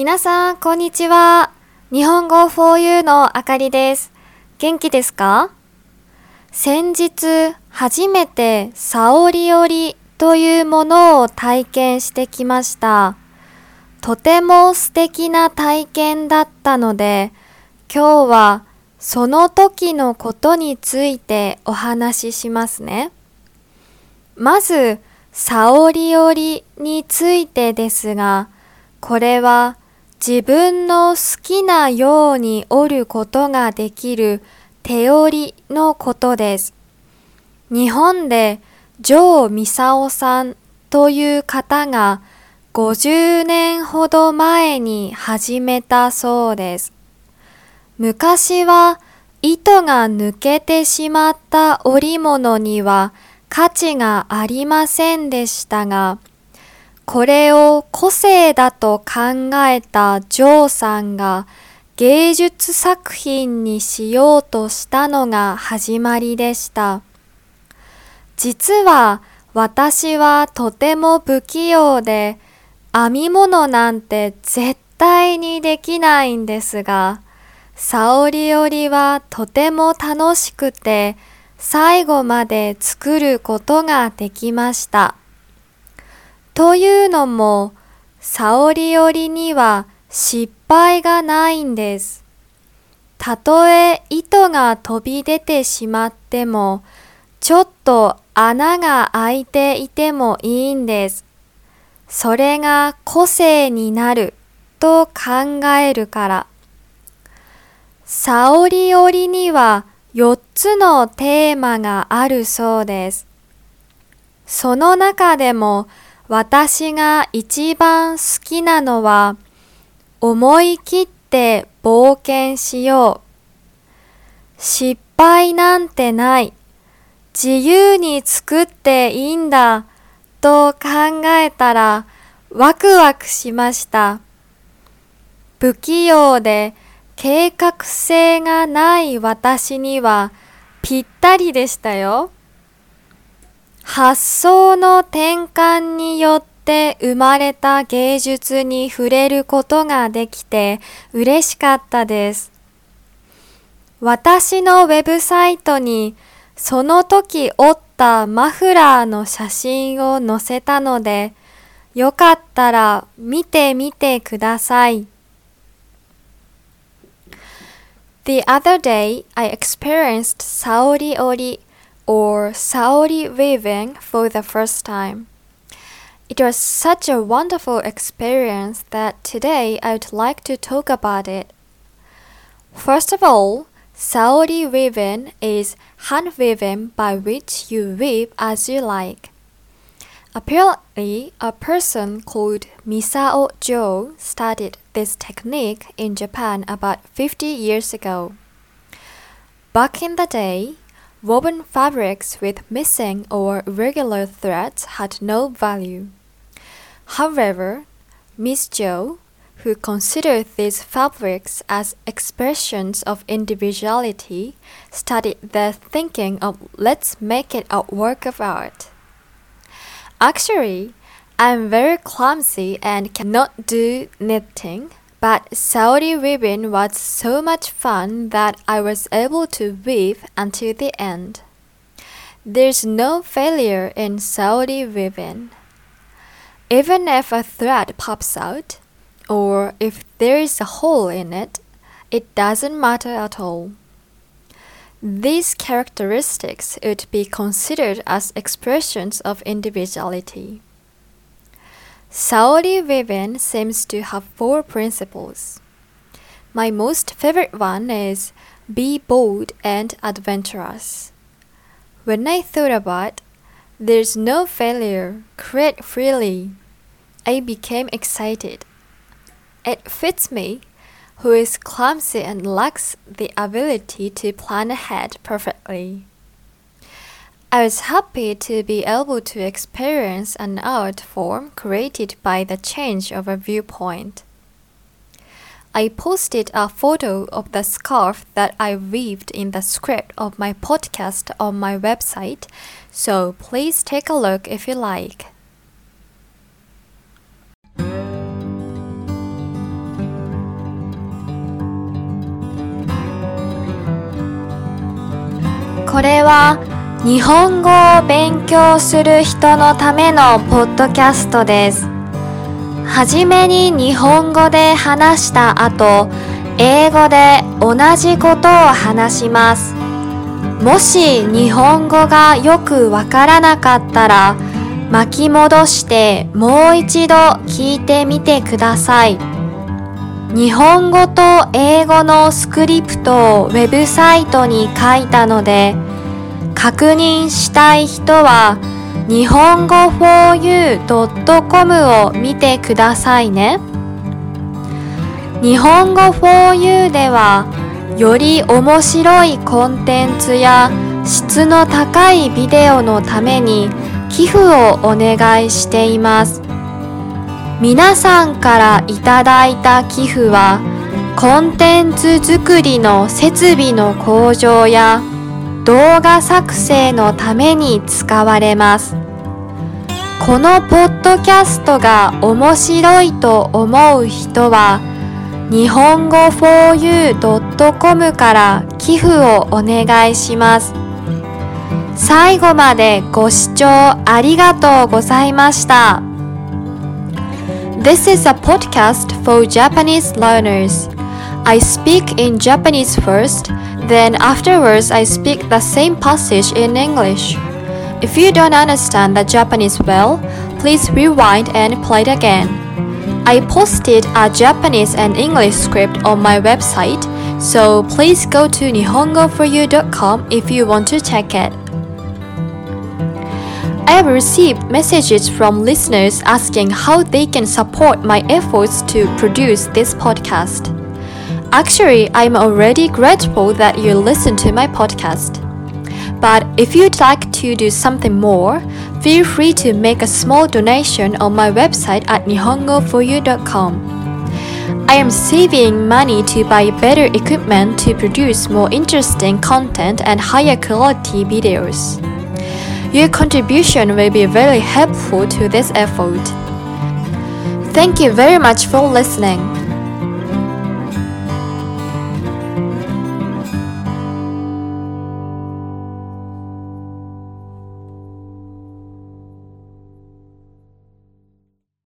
皆さん、こんにちは。日本語 4U のあかりです。元気ですか？先日、初めてサオリオリというものを体験してきました。とても素敵な体験だったので、今日はその時のことについてお話ししますね。まず、サオリオリについてですが、これは自分の好きなように折ることができる手織りのことです。日本で城美沙夫さんという方が50年ほど前に始めたそうです。昔は糸が抜けてしまった織物には価値がありませんでしたが、これを個性だと考えたジョーさんが芸術作品にしようとしたのが始まりでした。実は私はとても不器用で編み物なんて絶対にできないんですが、サオリオリはとても楽しくて最後まで作ることができました。というのも、サオリオリには失敗がないんです。たとえ糸が飛び出てしまっても、ちょっと穴が開いていてもいいんです。それが個性になると考えるから。サオリオリには4つのテーマがあるそうです。その中でも私が一番好きなのは思い切って冒険しよう。失敗なんてない。自由に作っていいんだと考えたらワクワクしました。不器用で計画性がない私にはぴったりでしたよ。発想の転換によって生まれた芸術に触れることができて嬉しかったです。私のウェブサイトにその時折ったマフラーの写真を載せたので、よかったら見てみてください。The other day, I experienced Saori Ori or Saori weaving for the first time. It was such a wonderful experience that today I would like to talk about it. First of all, Saori weaving is hand weaving by which you weave as you like. Apparently, a person called Misao Jo started this technique in Japan about 50 years ago. Back in the day, woven fabrics with missing or irregular threads had no value. However, Miss Jo, who considered these fabrics as expressions of individuality, started the thinking of let's make it a work of art. Actually, I'm very clumsy and cannot do knitting, but Saudi weaving was so much fun that I was able to weave until the end. There's no failure in Saudi weaving. Even if a thread pops out, or if there is a hole in it, it doesn't matter at all. These characteristics would be considered as expressions of individuality. Saudi weaving seems to have four principles. My most favorite one is be bold and adventurous. When I thought about there's no failure, create freely, I became excited. It fits me, who is clumsy and lacks the ability to plan ahead perfectly. I was happy to be able to experience an art form created by the change of a viewpoint. I posted a photo of the scarf that I weaved in the script of my podcast on my website, so please take a look if you like. This 日本語を勉強する人のためのポッドキャストです。はじめに日本語で話した後、英語で同じことを話します。もし日本語がよくわからなかったら巻き戻してもう一度聞いてみてください。日本語と英語のスクリプトをウェブサイトに書いたので確認したい人は日本語 4u.com を見てくださいね。日本語 4u ではより面白いコンテンツや質の高いビデオのために寄付をお願いしています。皆さんからいただいた寄付はコンテンツ作りの設備の向上や動画作成のために使われます。このポッドキャストが面白いと思う人は日本語 4u.com から寄付をお願いします。最後までご視聴ありがとうございました。This is a podcast for Japanese learners. I speak in Japanese first, then afterwards I speak the same passage in English. If you don't understand the Japanese well, please rewind and play it again. I posted a Japanese and English script on my website, so please go to nihongoforyou.com if you want to check it. I have received messages from listeners asking how they can support my efforts to produce this podcast. Actually, I'm already grateful that you listen to my podcast. But if you'd like to do something more, feel free to make a small donation on my website at nihongoforyou.com. I am saving money to buy better equipment to produce more interesting content and higher quality videos. Your contribution will be very helpful to this effort. Thank you very much for listening.